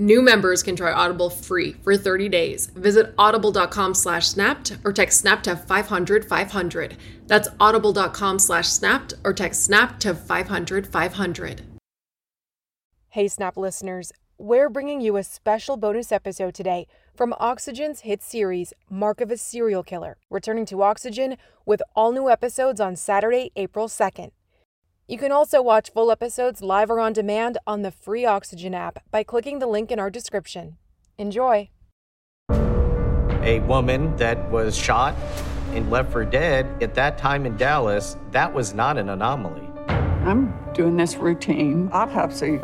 New members can try Audible free for 30 days. Visit audible.com slash snapped or text snap to 500 500. That's audible.com slash snapped or text snap to 500 500. Hey, Snap listeners, we're bringing you a special bonus episode today from Oxygen's hit series, Mark of a Serial Killer, returning to Oxygen with all new episodes on Saturday, April 2nd. You can also watch full episodes live or on demand on the free Oxygen app by clicking the link in our description. Enjoy. A woman that was shot and left for dead at that time in Dallas, that was not an anomaly. I'm doing this routine autopsy,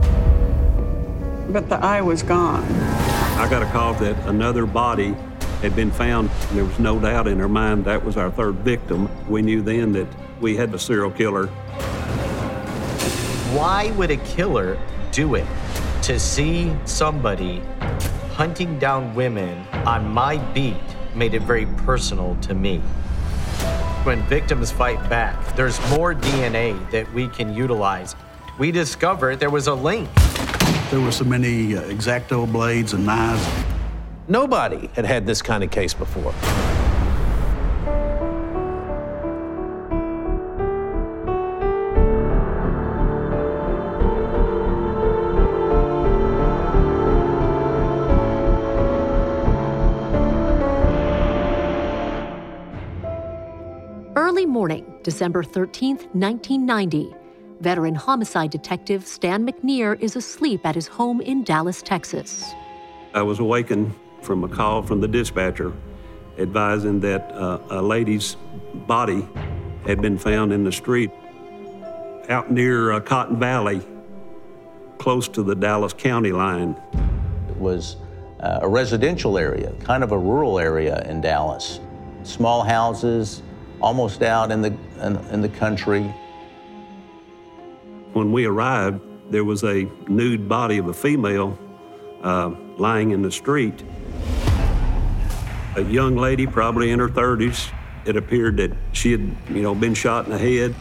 but the eye was gone. I got a call that another body had been found. There was no doubt in our mind that was our third victim. We knew then that we had a serial killer why would a killer do it? To see somebody hunting down women on my beat made it very personal to me. When victims fight back, there's more DNA that we can utilize. We discovered there was a link. There were so many uh, X-Acto blades and knives. Nobody had had this kind of case before. December 13, 1990. Veteran homicide detective Stan McNear is asleep at his home in Dallas, Texas. I was awakened from a call from the dispatcher advising that uh, a lady's body had been found in the street out near uh, Cotton Valley, close to the Dallas County line. It was uh, a residential area, kind of a rural area in Dallas. Small houses, almost out in the, in, in the country. When we arrived, there was a nude body of a female uh, lying in the street. A young lady, probably in her 30s. It appeared that she had, you know, been shot in the head.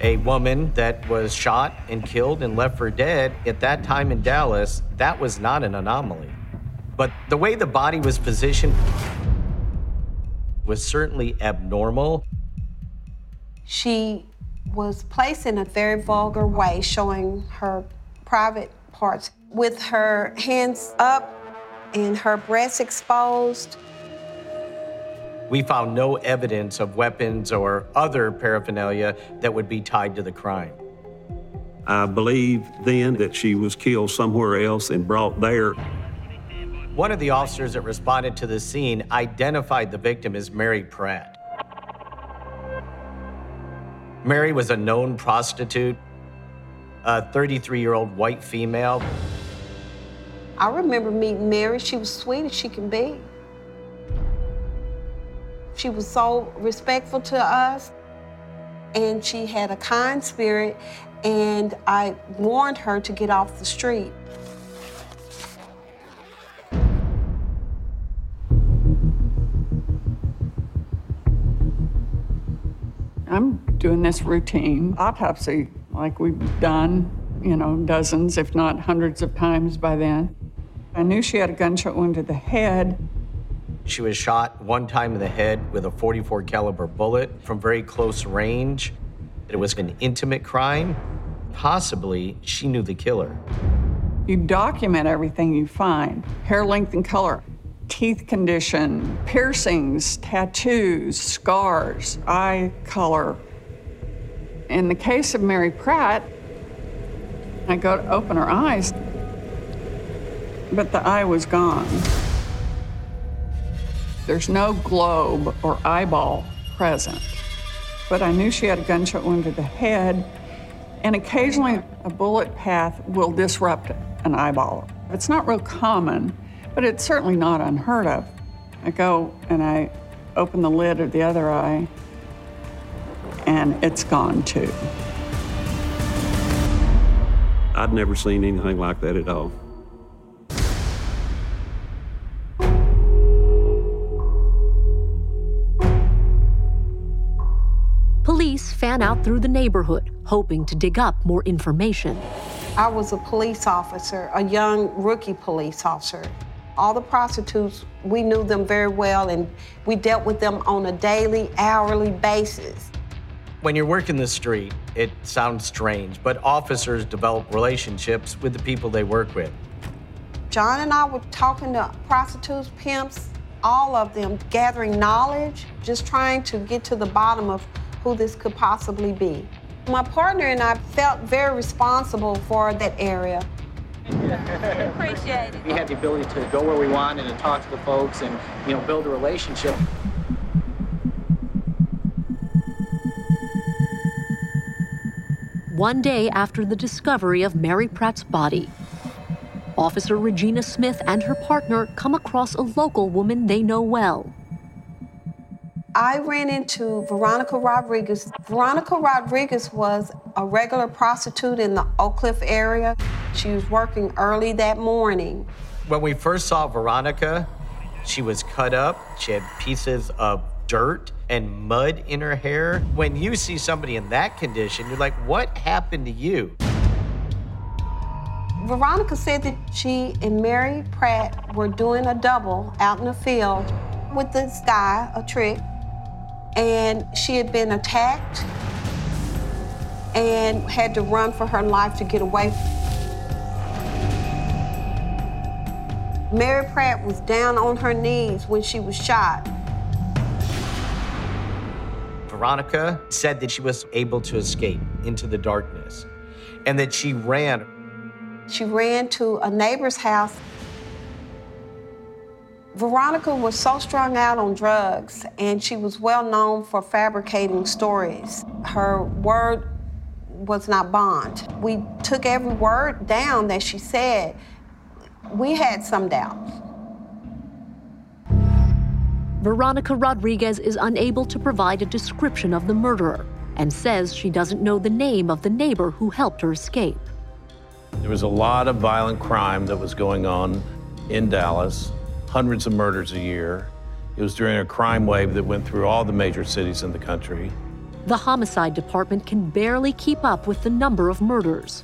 A woman that was shot and killed and left for dead at that time in Dallas, that was not an anomaly. But the way the body was positioned, was certainly abnormal. She was placed in a very vulgar way, showing her private parts with her hands up and her breasts exposed. We found no evidence of weapons or other paraphernalia that would be tied to the crime. I believe then that she was killed somewhere else and brought there. One of the officers that responded to the scene identified the victim as Mary Pratt. Mary was a known prostitute, a 33 year old white female. I remember meeting Mary. She was sweet as she can be. She was so respectful to us. and she had a kind spirit, and I warned her to get off the street. Doing this routine autopsy like we've done, you know, dozens, if not hundreds of times by then. I knew she had a gunshot wound to the head. She was shot one time in the head with a 44 caliber bullet from very close range. It was an intimate crime. Possibly she knew the killer. You document everything you find hair length and color, teeth condition, piercings, tattoos, scars, eye color. In the case of Mary Pratt, I go to open her eyes, but the eye was gone. There's no globe or eyeball present, but I knew she had a gunshot wound to the head, and occasionally a bullet path will disrupt an eyeball. It's not real common, but it's certainly not unheard of. I go and I open the lid of the other eye, and it's gone too. I'd never seen anything like that at all. Police fan out through the neighborhood, hoping to dig up more information. I was a police officer, a young rookie police officer. All the prostitutes, we knew them very well, and we dealt with them on a daily, hourly basis. When you're working the street, it sounds strange, but officers develop relationships with the people they work with. John and I were talking to prostitutes, pimps, all of them, gathering knowledge, just trying to get to the bottom of who this could possibly be. My partner and I felt very responsible for that area. Appreciate it. We had the ability to go where we wanted and talk to the folks and, you know, build a relationship. One day after the discovery of Mary Pratt's body, Officer Regina Smith and her partner come across a local woman they know well. I ran into Veronica Rodriguez. Veronica Rodriguez was a regular prostitute in the Oak Cliff area. She was working early that morning. When we first saw Veronica, she was cut up. She had pieces of dirt and mud in her hair. When you see somebody in that condition, you're like, what happened to you? Veronica said that she and Mary Pratt were doing a double out in the field with this guy, a trick, and she had been attacked and had to run for her life to get away. Mary Pratt was down on her knees when she was shot. Veronica said that she was able to escape into the darkness and that she ran. She ran to a neighbor's house. Veronica was so strung out on drugs, and she was well known for fabricating stories. Her word was not bond. We took every word down that she said. We had some doubts. Veronica Rodriguez is unable to provide a description of the murderer and says she doesn't know the name of the neighbor who helped her escape. There was a lot of violent crime that was going on in Dallas, hundreds of murders a year. It was during a crime wave that went through all the major cities in the country. The homicide department can barely keep up with the number of murders.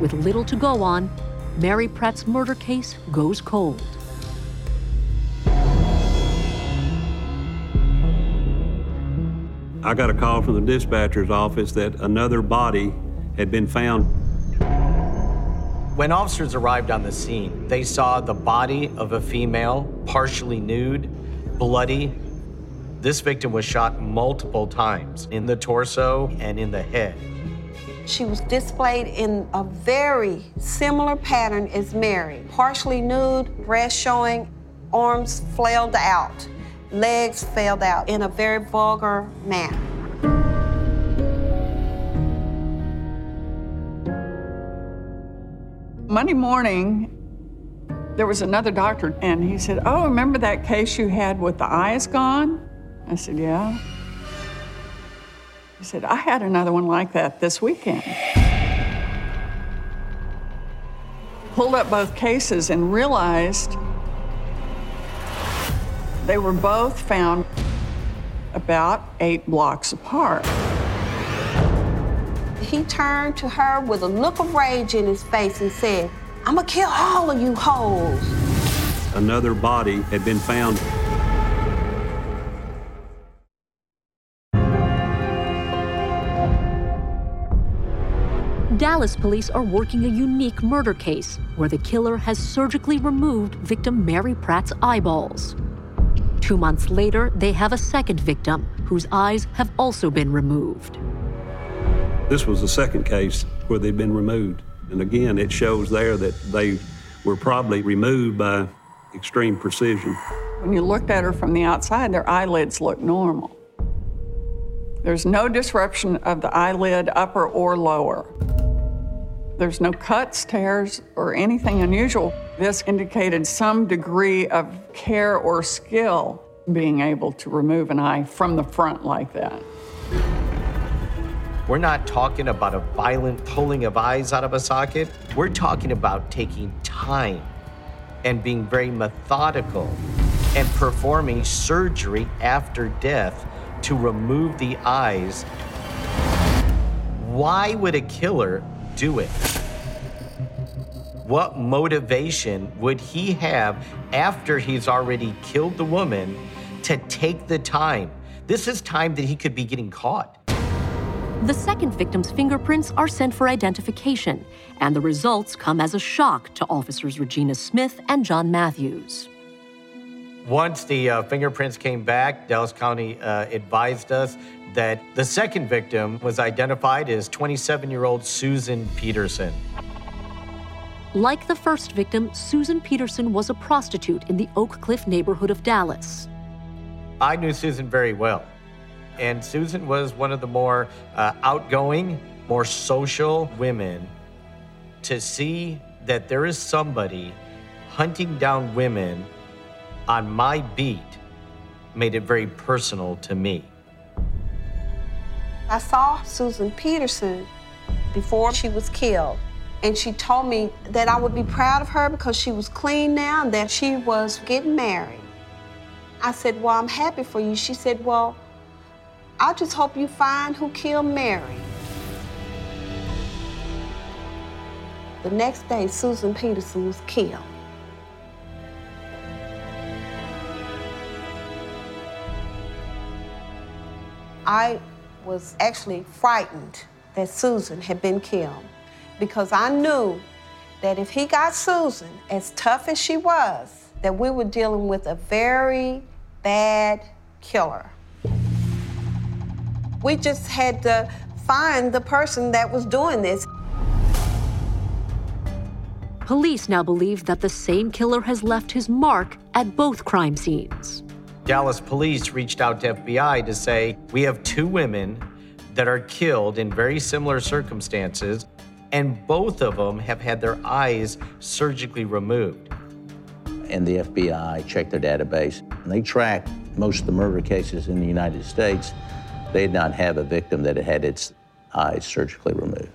With little to go on, Mary Pratt's murder case goes cold. I got a call from the dispatcher's office that another body had been found. When officers arrived on the scene, they saw the body of a female, partially nude, bloody. This victim was shot multiple times in the torso and in the head. She was displayed in a very similar pattern as Mary partially nude, breast showing, arms flailed out, legs flailed out in a very vulgar manner. Monday morning, there was another doctor, and he said, Oh, remember that case you had with the eyes gone? I said, Yeah. He said, I had another one like that this weekend. Pulled up both cases and realized they were both found about eight blocks apart. He turned to her with a look of rage in his face and said, I'm gonna kill all of you hoes. Another body had been found Dallas police are working a unique murder case where the killer has surgically removed victim Mary Pratt's eyeballs. Two months later, they have a second victim whose eyes have also been removed. This was the second case where they'd been removed. And again, it shows there that they were probably removed by extreme precision. When you looked at her from the outside, their eyelids looked normal. There's no disruption of the eyelid, upper or lower. There's no cuts, tears, or anything unusual. This indicated some degree of care or skill being able to remove an eye from the front like that. We're not talking about a violent pulling of eyes out of a socket. We're talking about taking time and being very methodical and performing surgery after death to remove the eyes. Why would a killer do it? What motivation would he have after he's already killed the woman to take the time? This is time that he could be getting caught. The second victim's fingerprints are sent for identification, and the results come as a shock to officers Regina Smith and John Matthews. Once the uh, fingerprints came back, Dallas County uh, advised us that the second victim was identified as 27 year old Susan Peterson. Like the first victim, Susan Peterson was a prostitute in the Oak Cliff neighborhood of Dallas. I knew Susan very well, and Susan was one of the more uh, outgoing, more social women. To see that there is somebody hunting down women on my beat made it very personal to me. I saw Susan Peterson before she was killed. And she told me that I would be proud of her because she was clean now and that she was getting married. I said, Well, I'm happy for you. She said, Well, I just hope you find who killed Mary. The next day, Susan Peterson was killed. I was actually frightened that Susan had been killed because I knew that if he got Susan, as tough as she was, that we were dealing with a very bad killer. We just had to find the person that was doing this. Police now believe that the same killer has left his mark at both crime scenes. Dallas police reached out to FBI to say, We have two women that are killed in very similar circumstances, and both of them have had their eyes surgically removed. And the FBI checked their database, and they tracked most of the murder cases in the United States. They did not have a victim that had had its eyes surgically removed.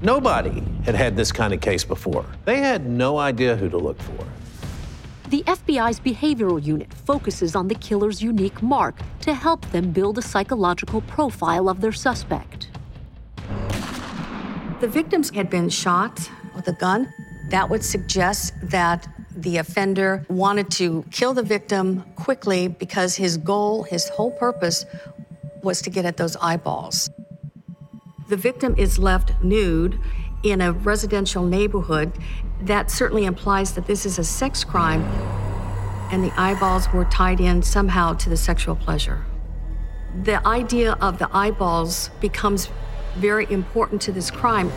Nobody had had this kind of case before. They had no idea who to look for. The FBI's behavioral unit focuses on the killer's unique mark to help them build a psychological profile of their suspect. The victims had been shot with a gun. That would suggest that the offender wanted to kill the victim quickly because his goal, his whole purpose, was to get at those eyeballs. The victim is left nude in a residential neighborhood. That certainly implies that this is a sex crime, and the eyeballs were tied in somehow to the sexual pleasure. The idea of the eyeballs becomes very important to this crime.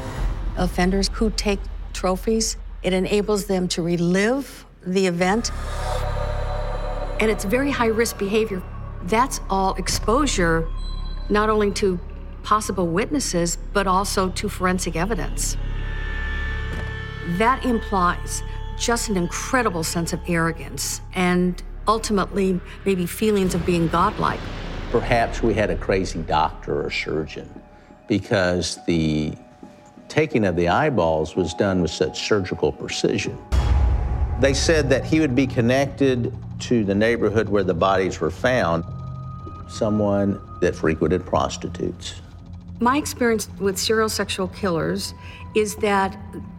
Offenders who take trophies, it enables them to relive the event. And it's very high risk behavior. That's all exposure, not only to possible witnesses, but also to forensic evidence. That implies just an incredible sense of arrogance and ultimately maybe feelings of being godlike. perhaps we had a crazy doctor or surgeon because the taking of the eyeballs was done with such surgical precision. They said that he would be connected to the neighborhood where the bodies were found, someone that frequented prostitutes. My experience with serial sexual killers is that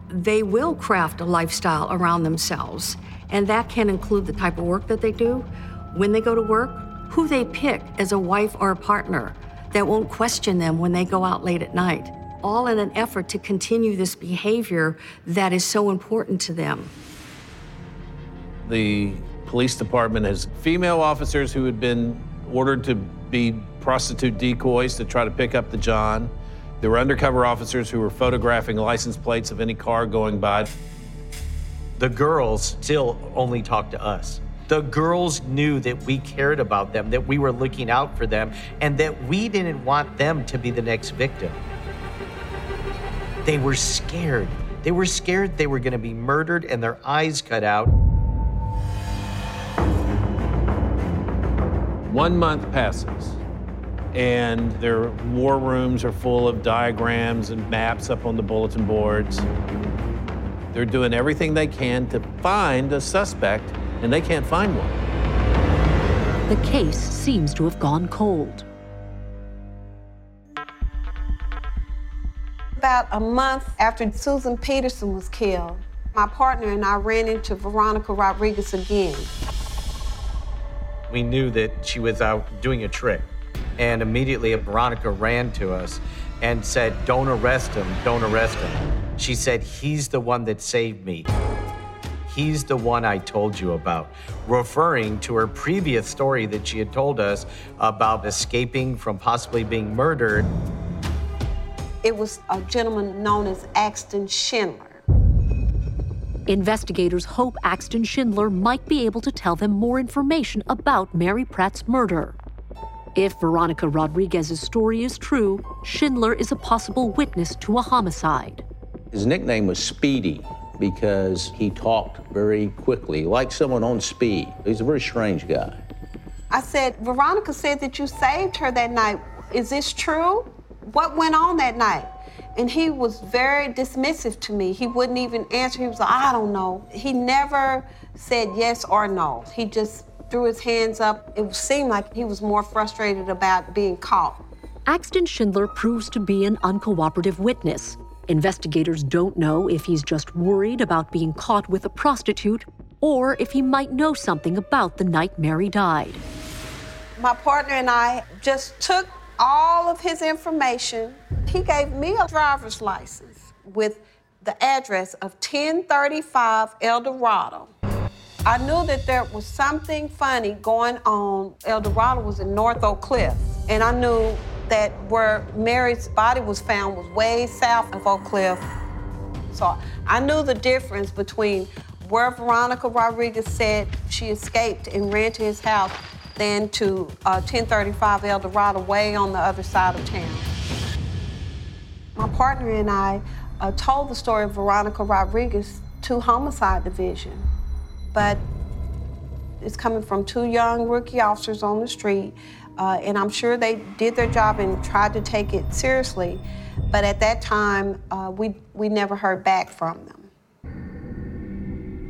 they will craft a lifestyle around themselves, and that can include the type of work that they do, when they go to work, who they pick as a wife or a partner that won't question them when they go out late at night, all in an effort to continue this behavior that is so important to them. The police department has female officers who had been ordered to be prostitute decoys to try to pick up the John. There were undercover officers who were photographing license plates of any car going by. The girls still only talk to us. The girls knew that we cared about them, that we were looking out for them, and that we didn't want them to be the next victim. They were scared. They were scared they were going to be murdered and their eyes cut out. One month passes, and their war rooms are full of diagrams and maps up on the bulletin boards. They're doing everything they can to find a suspect, and they can't find one. The case seems to have gone cold. About a month after Susan Peterson was killed, my partner and I ran into Veronica Rodriguez again. We knew that she was out doing a trick. And immediately Veronica ran to us and said, Don't arrest him, don't arrest him. She said, He's the one that saved me. He's the one I told you about, referring to her previous story that she had told us about escaping from possibly being murdered. It was a gentleman known as Axton Schindler. Investigators hope Axton Schindler might be able to tell them more information about Mary Pratt's murder. If Veronica Rodriguez's story is true, Schindler is a possible witness to a homicide. His nickname was Speedy because he talked very quickly, like someone on speed. He's a very strange guy. I said, Veronica said that you saved her that night. Is this true? What went on that night? And he was very dismissive to me. He wouldn't even answer. He was like, I don't know. He never said yes or no. He just threw his hands up. It seemed like he was more frustrated about being caught. Axton Schindler proves to be an uncooperative witness. Investigators don't know if he's just worried about being caught with a prostitute or if he might know something about the night Mary died. My partner and I just took all of his information. He gave me a driver's license with the address of 1035 El Dorado. I knew that there was something funny going on. El Dorado was in North Oak Cliff, and I knew that where Mary's body was found was way south of Oak Cliff. So I knew the difference between where Veronica Rodriguez said she escaped and ran to his house than to uh, 1035 El Dorado, way on the other side of town. My partner and I uh, told the story of Veronica Rodriguez to Homicide Division, but it's coming from two young rookie officers on the street, uh, and I'm sure they did their job and tried to take it seriously, but at that time, uh, we, we never heard back from them.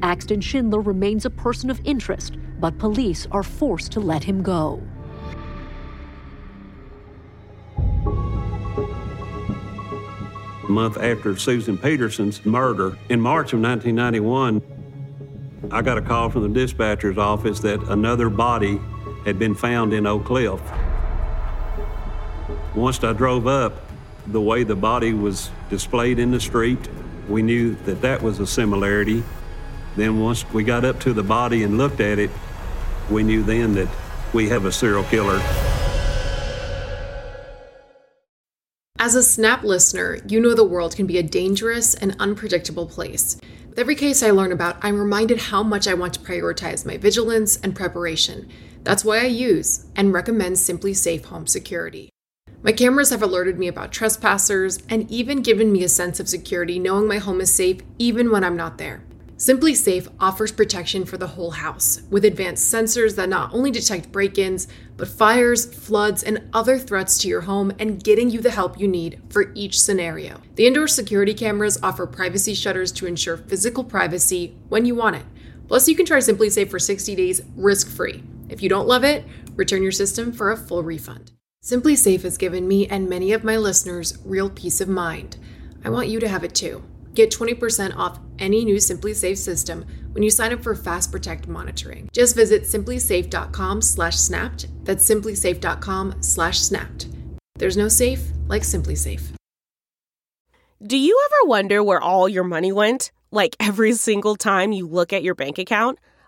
Axton Schindler remains a person of interest, but police are forced to let him go. A month after Susan Peterson's murder, in March of 1991, I got a call from the dispatcher's office that another body had been found in Oak Cliff. Once I drove up, the way the body was displayed in the street, we knew that that was a similarity. Then once we got up to the body and looked at it, we knew then that we have a serial killer. As a Snap listener, you know the world can be a dangerous and unpredictable place. With every case I learn about, I'm reminded how much I want to prioritize my vigilance and preparation. That's why I use and recommend SimpliSafe Home Security. My cameras have alerted me about trespassers and even given me a sense of security knowing my home is safe even when I'm not there. SimpliSafe offers protection for the whole house with advanced sensors that not only detect break ins, but fires, floods, and other threats to your home and getting you the help you need for each scenario. The indoor security cameras offer privacy shutters to ensure physical privacy when you want it. Plus, you can try SimpliSafe for 60 days risk free. If you don't love it, return your system for a full refund. SimpliSafe has given me and many of my listeners real peace of mind. I want you to have it too. Get 20% off any new SimpliSafe system when you sign up for Fast Protect monitoring. Just visit simplisafe.com/snapped. That's simplisafe.com/snapped. There's no safe like SimpliSafe. Do you ever wonder where all your money went? Like every single time you look at your bank account?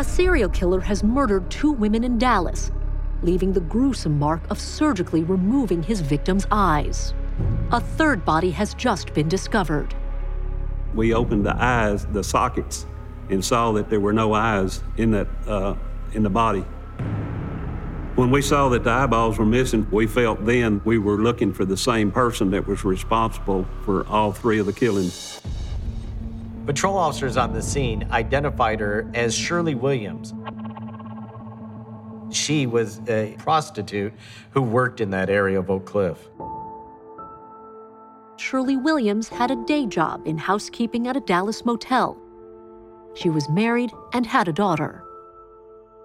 A serial killer has murdered two women in Dallas, leaving the gruesome mark of surgically removing his victim's eyes. A third body has just been discovered. We opened the eyes, the sockets, and saw that there were no eyes in that uh, in the body. When we saw that the eyeballs were missing, we felt then we were looking for the same person that was responsible for all three of the killings. Patrol officers on the scene identified her as Shirley Williams. She was a prostitute who worked in that area of Oak Cliff. Shirley Williams had a day job in housekeeping at a Dallas motel. She was married and had a daughter.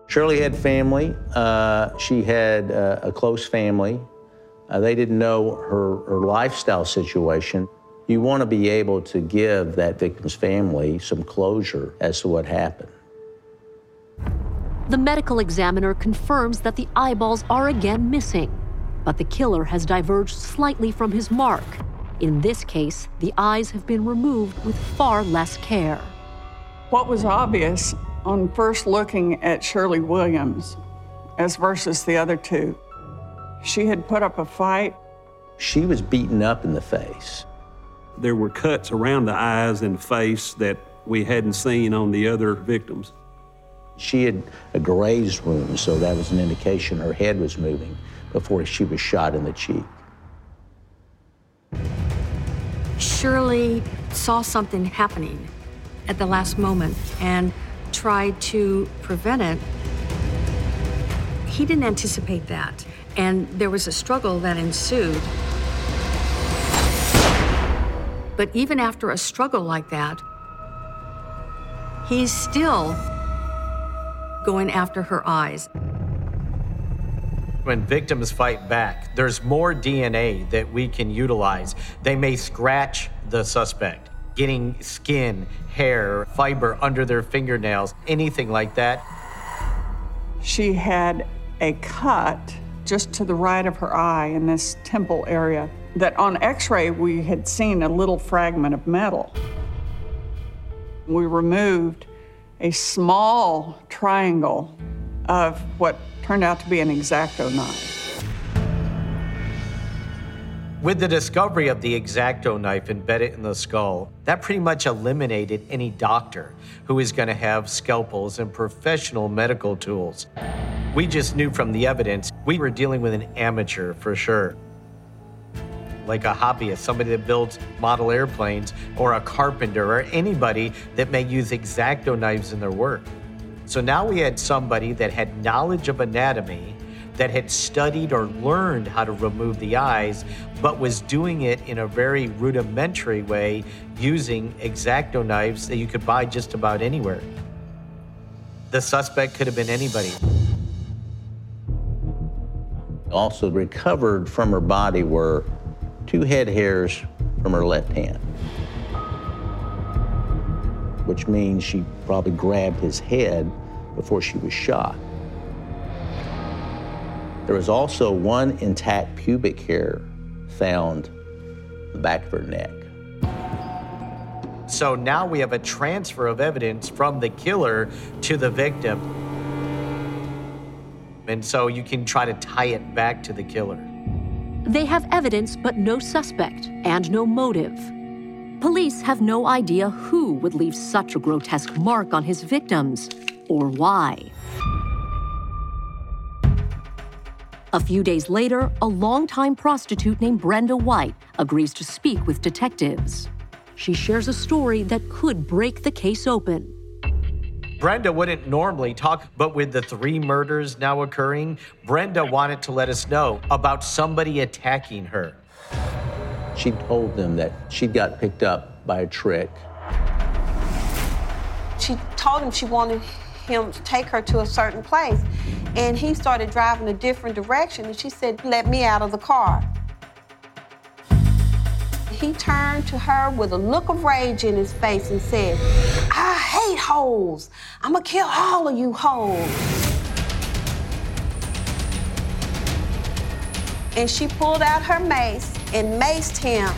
Shirley had family. Uh, she had uh, a close family. Uh, they didn't know her, her lifestyle situation. You want to be able to give that victim's family some closure as to what happened. The medical examiner confirms that the eyeballs are again missing, but the killer has diverged slightly from his mark in this case, the eyes have been removed with far less care. What was obvious on first looking at Shirley Williams as versus the other two, she had put up a fight. She was beaten up in the face. There were cuts around the eyes and face that we hadn't seen on the other victims. She had a grazed wound, so that was an indication her head was moving before she was shot in the cheek. Shirley saw something happening at the last moment and tried to prevent it. He didn't anticipate that, and there was a struggle that ensued. But even after a struggle like that, he's still going after her eyes. When victims fight back, there's more DNA that we can utilize. They may scratch the suspect, getting skin, hair, fiber under their fingernails, anything like that. She had a cut just to the right of her eye in this temple area that on x ray we had seen a little fragment of metal. We removed a small triangle of what turned out to be an X-Acto knife. With the discovery of the X-Acto knife embedded in the skull, that pretty much eliminated any doctor who is going to have scalpels and professional medical tools. We just knew from the evidence we were dealing with an amateur for sure. Like a hobbyist, somebody that builds model airplanes, or a carpenter, or anybody that may use X-Acto knives in their work. So now we had somebody that had knowledge of anatomy, that had studied or learned how to remove the eyes, but was doing it in a very rudimentary way using X-Acto knives that you could buy just about anywhere. The suspect could have been anybody. Also recovered from her body were two head hairs from her left hand, which means she probably grabbed his head before she was shot. There was also one intact pubic hair found the back of her neck. So now we have a transfer of evidence from the killer to the victim. And so you can try to tie it back to the killer. They have evidence but no suspect and no motive. Police have no idea who would leave such a grotesque mark on his victims or why. A few days later, a longtime prostitute named Brenda White agrees to speak with detectives. She shares a story that could break the case open. Brenda wouldn't normally talk, but with the three murders now occurring, Brenda wanted to let us know about somebody attacking her. She told them that she got picked up by a trick. She told him she wanted him to take her to a certain place, and he started driving a different direction, and she said, Let me out of the car. He turned to her with a look of rage in his face and said, I hate hoes. I'm gonna kill all of you hoes. And she pulled out her mace and maced him.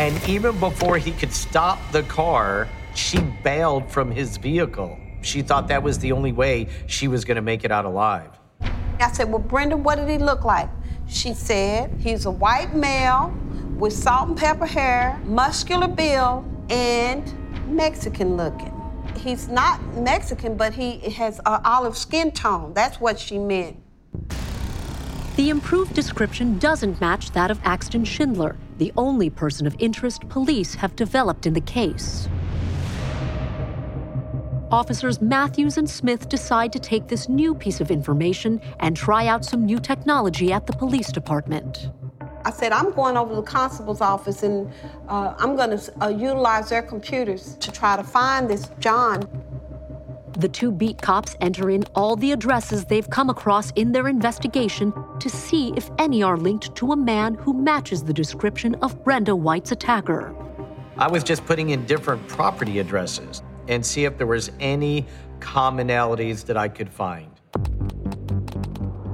And even before he could stop the car, she bailed from his vehicle. She thought that was the only way she was going to make it out alive. I said, Well, Brenda, what did he look like? She said, He's a white male with salt and pepper hair, muscular build, and Mexican looking. He's not Mexican, but he has an olive skin tone. That's what she meant. The improved description doesn't match that of Axton Schindler, the only person of interest police have developed in the case. Officers Matthews and Smith decide to take this new piece of information and try out some new technology at the police department. I said, I'm going over to the constable's office and uh, I'm going to uh, utilize their computers to try to find this John. The two beat cops enter in all the addresses they've come across in their investigation to see if any are linked to a man who matches the description of Brenda White's attacker. I was just putting in different property addresses and see if there was any commonalities that I could find.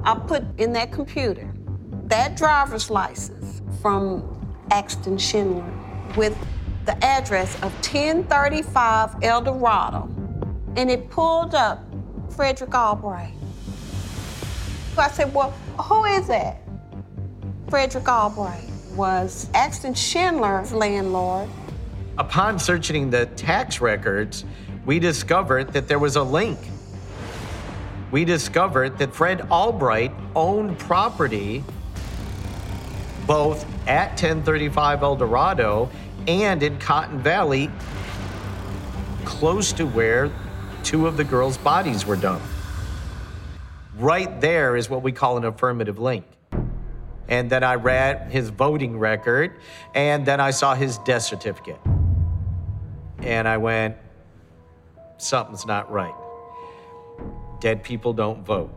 I put in that computer that driver's license from Axton Schindler with the address of 1035 El Dorado, and it pulled up Frederick Albright. I said, Well, who is that? Frederick Albright was Axton Schindler's landlord. Upon searching the tax records, we discovered that there was a link. We discovered that Fred Albright owned property both at 1035 El Dorado and in Cotton Valley, close to where two of the girls' bodies were dumped. Right there is what we call an affirmative link. And then I read his voting record, and then I saw his death certificate. And I went, something's not right. Dead people don't vote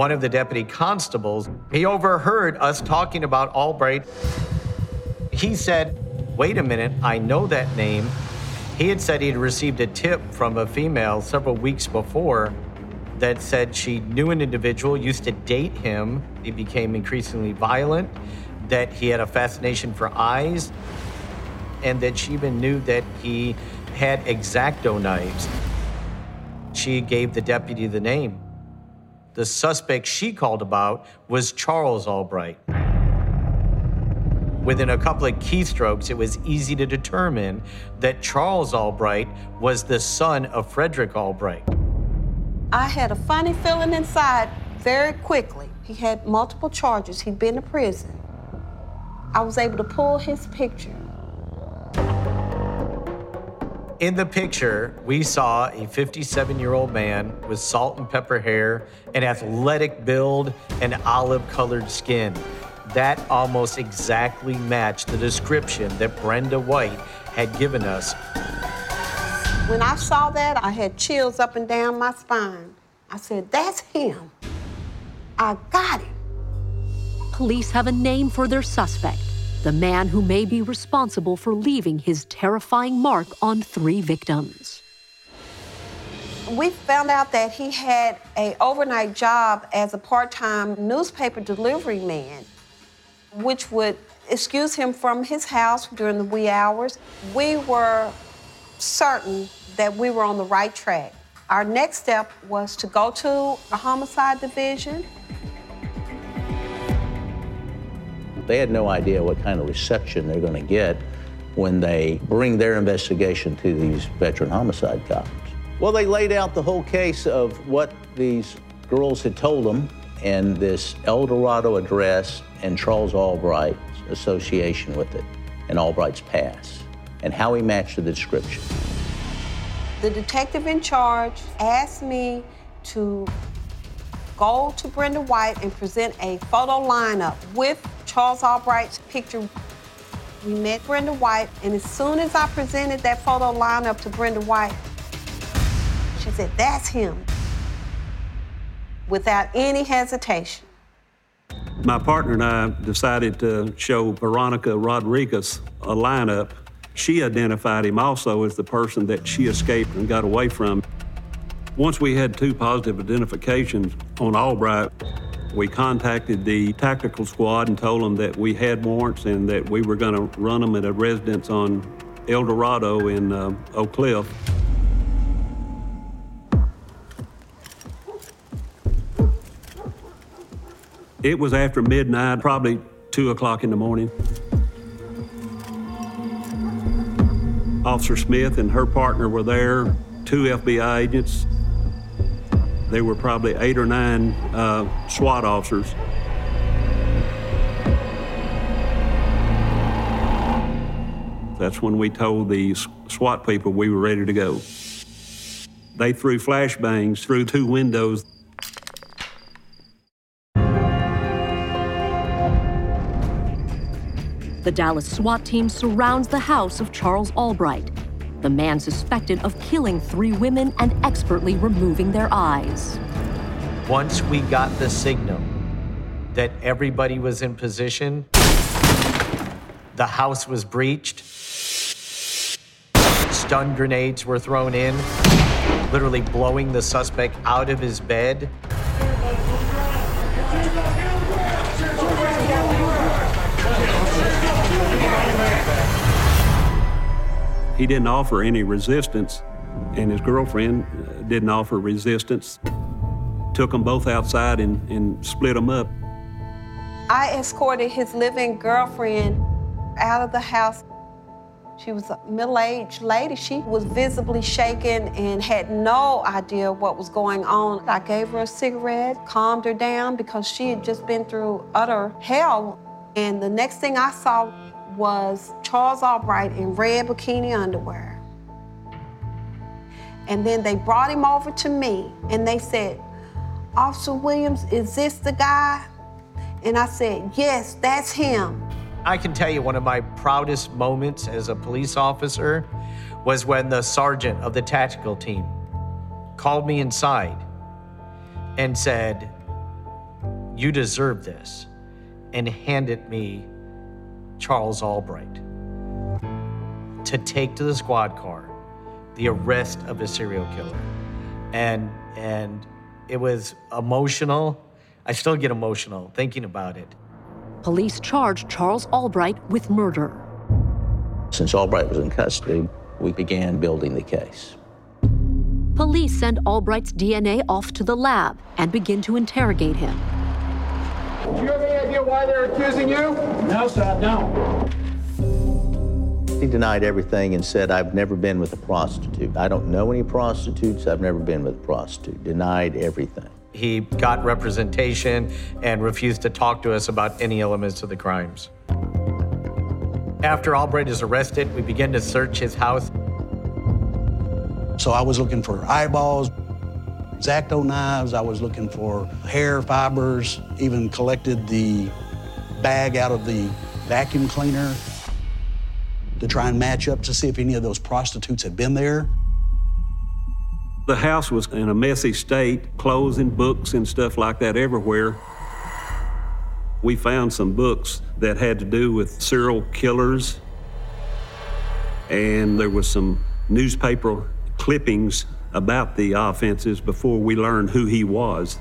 one of the deputy constables, he overheard us talking about Albright. He said, Wait a minute, I know that name. He had said he'd received a tip from a female several weeks before that said she knew an individual, used to date him. He became increasingly violent, that he had a fascination for eyes, and that she even knew that he had X-Acto knives. She gave the deputy the name. The suspect she called about was Charles Albright. Within a couple of keystrokes, it was easy to determine that Charles Albright was the son of Frederick Albright. I had a funny feeling inside very quickly. He had multiple charges, he'd been to prison. I was able to pull his picture in the picture, we saw a 57 year old man with salt and pepper hair, an athletic build, and olive colored skin. That almost exactly matched the description that Brenda White had given us. When I saw that, I had chills up and down my spine. I said, That's him. I got him. Police have a name for their suspect, the man who may be responsible for leaving his terrifying mark on three victims. We found out that he had a overnight job as a part-time newspaper delivery man, which would excuse him from his house during the wee hours. We were certain that we were on the right track. Our next step was to go to the homicide division. They had no idea what kind of reception they're going to get when they bring their investigation to these veteran homicide cops. Well, they laid out the whole case of what these girls had told them and this El Dorado address and Charles Albright's association with it and Albright's past and how he matched the description. The detective in charge asked me to go to Brenda White and present a photo lineup with Charles Albright's picture. We met Brenda White, and as soon as I presented that photo lineup to Brenda White, she said, That's him, without any hesitation. My partner and I decided to show Veronica Rodriguez a lineup. She identified him also as the person that she escaped and got away from. Once we had two positive identifications on Albright, we contacted the tactical squad and told them that we had warrants and that we were going to run them at a residence on El Dorado in uh, Oak Cliff. It was after midnight, probably 2 o'clock in the morning. Officer Smith and her partner were there, two FBI agents. There were probably eight or nine uh, SWAT officers. That's when we told the SWAT people we were ready to go. They threw flashbangs through two windows. The Dallas SWAT team surrounds the house of Charles Albright, the man suspected of killing three women and expertly removing their eyes. Once we got the signal that everybody was in position, the house was breached, stun grenades were thrown in, literally blowing the suspect out of his bed. He didn't offer any resistance, and his girlfriend uh, didn't offer resistance. Took them both outside and, and split them up. I escorted his living girlfriend out of the house. She was a middle aged lady. She was visibly shaken and had no idea what was going on. I gave her a cigarette, calmed her down because she had just been through utter hell. And the next thing I saw was Charles Albright in red bikini underwear. And then they brought him over to me and they said, Officer Williams, is this the guy? And I said, Yes, that's him. I can tell you one of my proudest moments as a police officer was when the sergeant of the tactical team called me inside and said, You deserve this, and handed me Charles Albright to take to the squad car the arrest of a serial killer. And and it was emotional. I still get emotional thinking about it. Police charged Charles Albright with murder. Since Albright was in custody, we began building the case. Police send Albright's DNA off to the lab and begin to interrogate him. Do you have any idea why they're accusing you? No, sir, no. He denied everything and said, I've never been with a prostitute. I don't know any prostitutes. I've never been with a prostitute. Denied everything. He got representation and refused to talk to us about any elements of the crimes. After Albright is arrested, we begin to search his house. So I was looking for eyeballs, X-Acto knives, I was looking for hair fibers, even collected the bag out of the vacuum cleaner to try and match up to see if any of those prostitutes had been there. The house was in a messy state, clothes and books and stuff like that everywhere. We found some books that had to do with serial killers, and there was some newspaper clippings about the offenses before we learned who he was.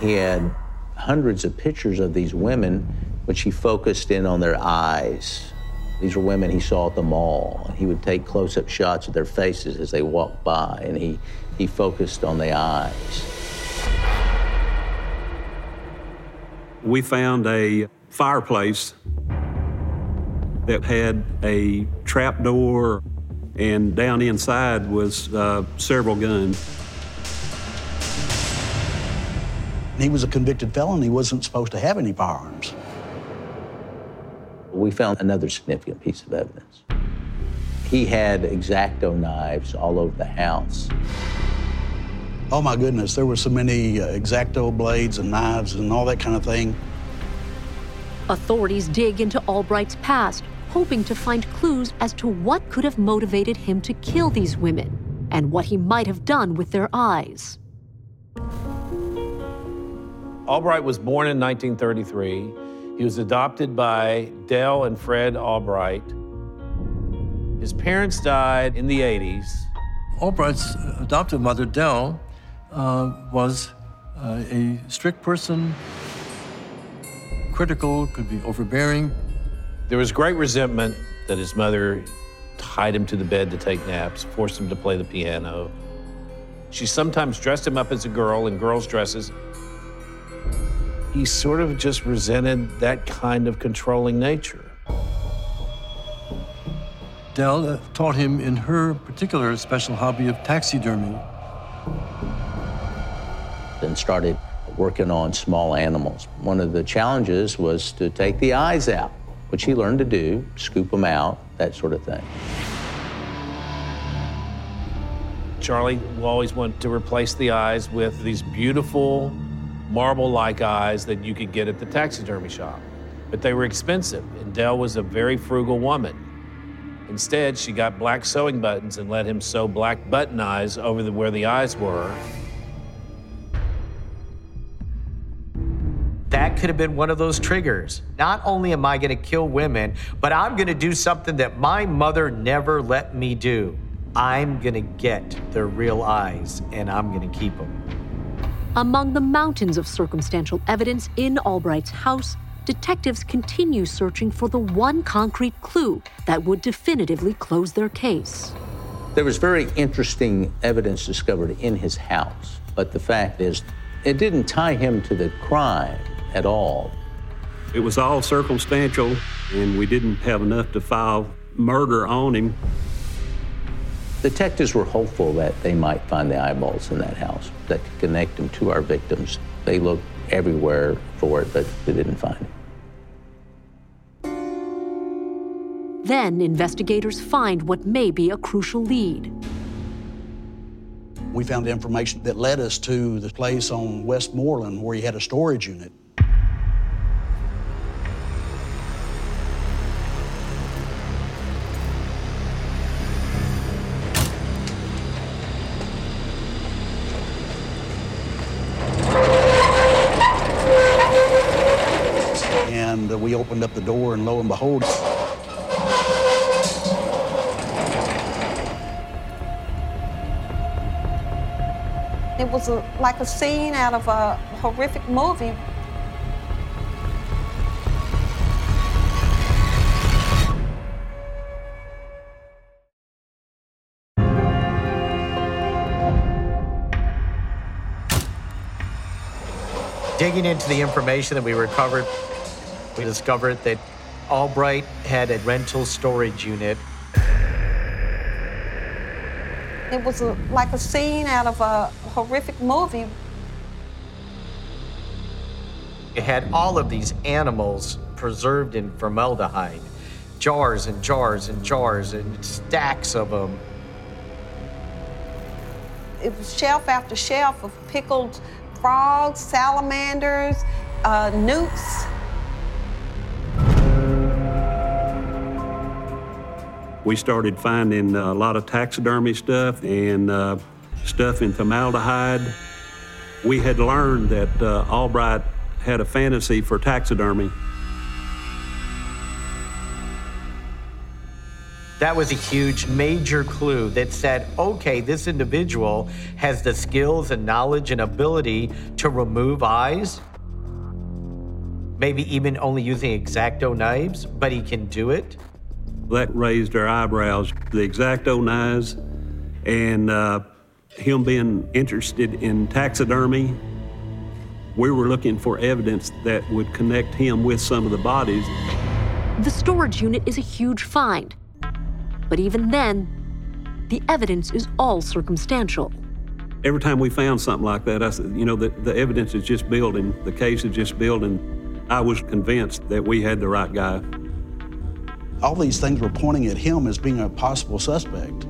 He had hundreds of pictures of these women, which he focused in on their eyes. These were women he saw at the mall. He would take close-up shots of their faces as they walked by, and he, he focused on the eyes. We found a fireplace that had a trap door, and down inside was uh, several guns. He was a convicted felon. He wasn't supposed to have any firearms. We found another significant piece of evidence. He had X-Acto knives all over the house. Oh my goodness, there were so many uh, X-Acto blades and knives and all that kind of thing. Authorities dig into Albright's past, hoping to find clues as to what could have motivated him to kill these women and what he might have done with their eyes. Albright was born in 1933. He was adopted by Dell and Fred Albright. His parents died in the 80s. Albright's adoptive mother, Dell, uh, was uh, a strict person, critical, could be overbearing. There was great resentment that his mother tied him to the bed to take naps, forced him to play the piano. She sometimes dressed him up as a girl in girls' dresses he sort of just resented that kind of controlling nature. Dell taught him in her particular special hobby of taxidermy. Then started working on small animals. One of the challenges was to take the eyes out, which he learned to do, scoop them out, that sort of thing. Charlie always wanted to replace the eyes with these beautiful marble-like eyes that you could get at the taxidermy shop. But they were expensive, and Dell was a very frugal woman. Instead, she got black sewing buttons and let him sew black button eyes over the, where the eyes were. That could have been one of those triggers. Not only am I going to kill women, but I'm going to do something that my mother never let me do. I'm going to get their real eyes, and I'm going to keep them. Among the mountains of circumstantial evidence in Albright's house, detectives continue searching for the one concrete clue that would definitively close their case. There was very interesting evidence discovered in his house, but the fact is, it didn't tie him to the crime at all. It was all circumstantial, and we didn't have enough to file murder on him. Detectives were hopeful that they might find the eyeballs in that house that could connect them to our victims. They looked everywhere for it, but they didn't find it. Then investigators find what may be a crucial lead. We found information that led us to the place on Westmoreland where he had a storage unit. Opened up the door, and lo and behold, It was a, like a scene out of a horrific movie. Digging into the information that we recovered, we discovered that Albright had a rental storage unit. It was a, like a scene out of a horrific movie. It had all of these animals preserved in formaldehyde, jars and jars and jars and stacks of them. It was shelf after shelf of pickled frogs, salamanders, uh, newts. We started finding a lot of taxidermy stuff and uh, stuff in formaldehyde. We had learned that uh, Albright had a fantasy for taxidermy. That was a huge, major clue that said, okay, this individual has the skills and knowledge and ability to remove eyes, maybe even only using X-Acto knives, but he can do it. That raised our eyebrows. The X-Acto knives and uh, him being interested in taxidermy. We were looking for evidence that would connect him with some of the bodies. The storage unit is a huge find. But even then, the evidence is all circumstantial. Every time we found something like that, I said, you know, the, the evidence is just building, the case is just building. I was convinced that we had the right guy. All these things were pointing at him as being a possible suspect,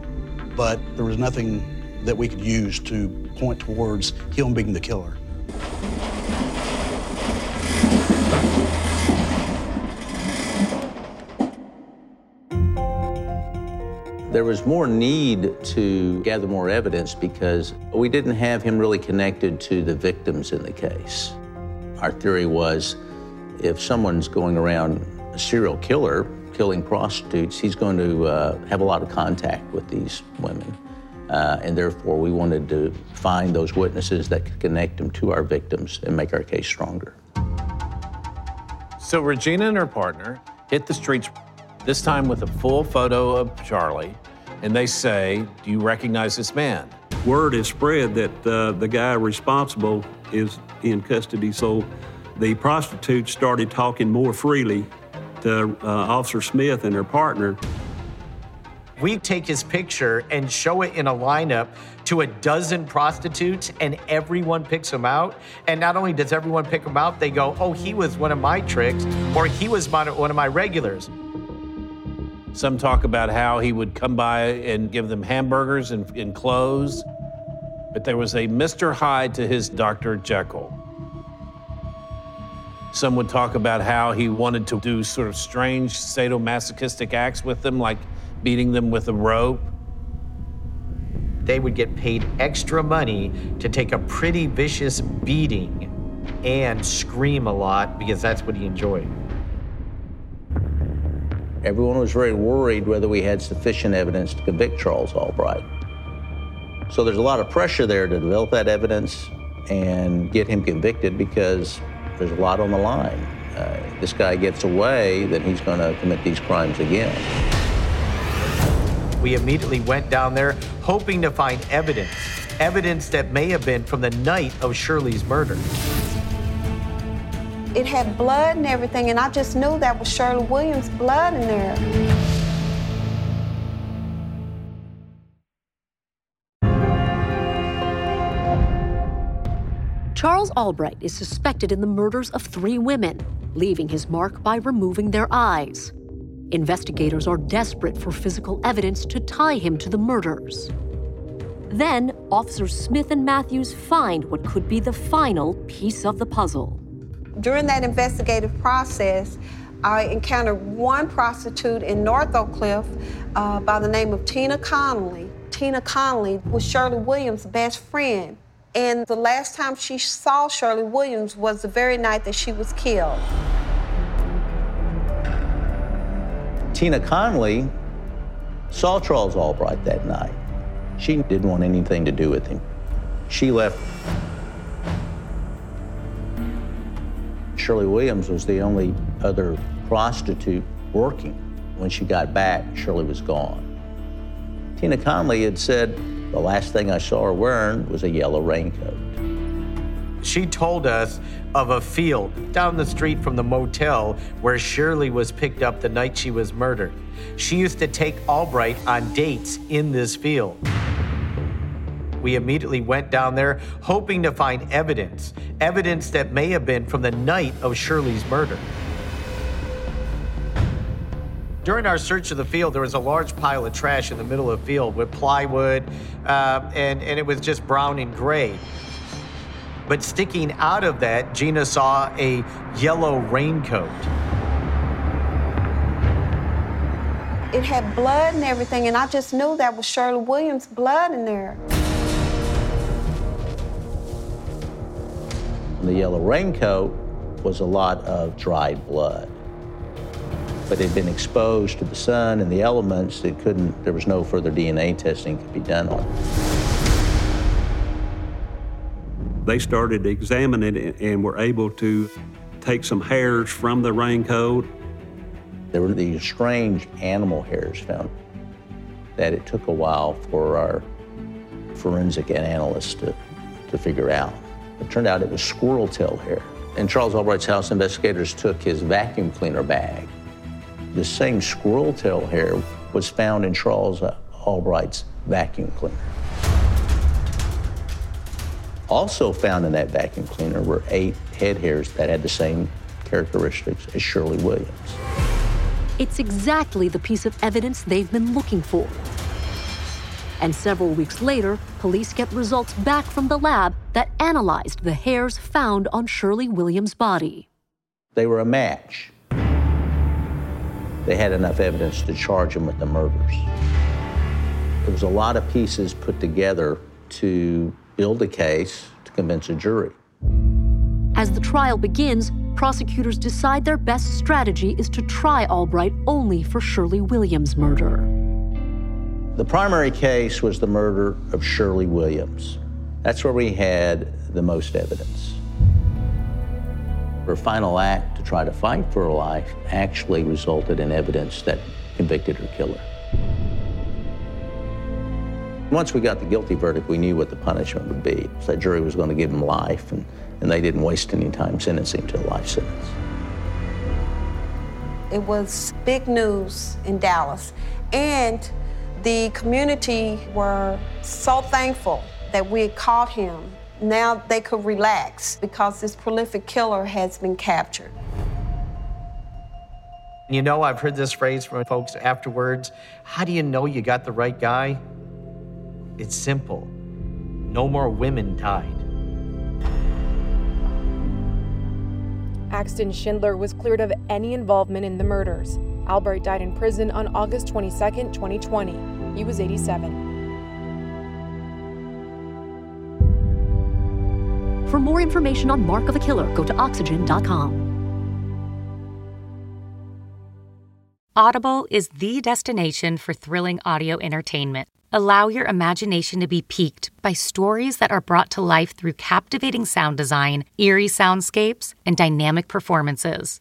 but there was nothing that we could use to point towards him being the killer. There was more need to gather more evidence because we didn't have him really connected to the victims in the case. Our theory was if someone's going around a serial killer, killing prostitutes, he's going to uh, have a lot of contact with these women. Uh, and therefore, we wanted to find those witnesses that could connect them to our victims and make our case stronger. So Regina and her partner hit the streets this time with a full photo of Charlie, and they say, Do you recognize this man? Word is spread that uh, the guy responsible is in custody, so the prostitutes started talking more freely to uh, Officer Smith and her partner. We take his picture and show it in a lineup to a dozen prostitutes, and everyone picks him out. And not only does everyone pick him out, they go, Oh, he was one of my tricks, or he was one of my regulars. Some talk about how he would come by and give them hamburgers and, and clothes. But there was a Mr. Hyde to his Dr. Jekyll. Some would talk about how he wanted to do sort of strange sadomasochistic acts with them, like beating them with a rope. They would get paid extra money to take a pretty vicious beating and scream a lot because that's what he enjoyed. Everyone was very worried whether we had sufficient evidence to convict Charles Albright. So there's a lot of pressure there to develop that evidence and get him convicted because there's a lot on the line. Uh, this guy gets away, then he's going to commit these crimes again. We immediately went down there hoping to find evidence, evidence that may have been from the night of Shirley's murder. It had blood and everything, and I just knew that was Shirley Williams' blood in there. Charles Albright is suspected in the murders of three women, leaving his mark by removing their eyes. Investigators are desperate for physical evidence to tie him to the murders. Then, Officers Smith and Matthews find what could be the final piece of the puzzle. During that investigative process, I encountered one prostitute in North Oak Cliff uh, by the name of Tina Connolly. Tina Connolly was Shirley Williams' best friend. And the last time she saw Shirley Williams was the very night that she was killed. Tina Connolly saw Charles Albright that night. She didn't want anything to do with him. She left. Shirley Williams was the only other prostitute working. When she got back, Shirley was gone. Tina Connolly had said, the last thing I saw her wearing was a yellow raincoat. She told us of a field down the street from the motel where Shirley was picked up the night she was murdered. She used to take Albright on dates in this field. We immediately went down there hoping to find evidence, evidence that may have been from the night of Shirley's murder. During our search of the field, there was a large pile of trash in the middle of the field with plywood, uh, and, and it was just brown and gray. But sticking out of that, Gina saw a yellow raincoat. It had blood and everything, and I just knew that was Shirley Williams' blood in there. The yellow raincoat was a lot of dried blood. But it had been exposed to the sun and the elements, it couldn't, there was no further DNA testing could be done on it. They started examining it and were able to take some hairs from the raincoat. There were these strange animal hairs found that it took a while for our forensic analysts to, to figure out. It turned out it was squirrel tail hair. In Charles Albright's house, investigators took his vacuum cleaner bag. The same squirrel tail hair was found in Charles uh, Albright's vacuum cleaner. Also found in that vacuum cleaner were eight head hairs that had the same characteristics as Shirley Williams. It's exactly the piece of evidence they've been looking for. And several weeks later, police get results back from the lab that analyzed the hairs found on Shirley Williams' body. They were a match. They had enough evidence to charge him with the murders. There was a lot of pieces put together to build a case to convince a jury. As the trial begins, prosecutors decide their best strategy is to try Albright only for Shirley Williams' murder. The primary case was the murder of Shirley Williams. That's where we had the most evidence. Her final act to try to fight for her life actually resulted in evidence that convicted her killer. Once we got the guilty verdict, we knew what the punishment would be. So that jury was going to give him life, and, and they didn't waste any time sentencing to a life sentence. It was big news in Dallas, and the community were so thankful that we had caught him. Now they could relax because this prolific killer has been captured. You know, I've heard this phrase from folks afterwards. How do you know you got the right guy? It's simple. No more women died. Axton Schindler was cleared of any involvement in the murders. Albright died in prison on August 22, 2020. He was 87. For more information on Mark of a Killer, go to oxygen.com. Audible is the destination for thrilling audio entertainment. Allow your imagination to be piqued by stories that are brought to life through captivating sound design, eerie soundscapes, and dynamic performances.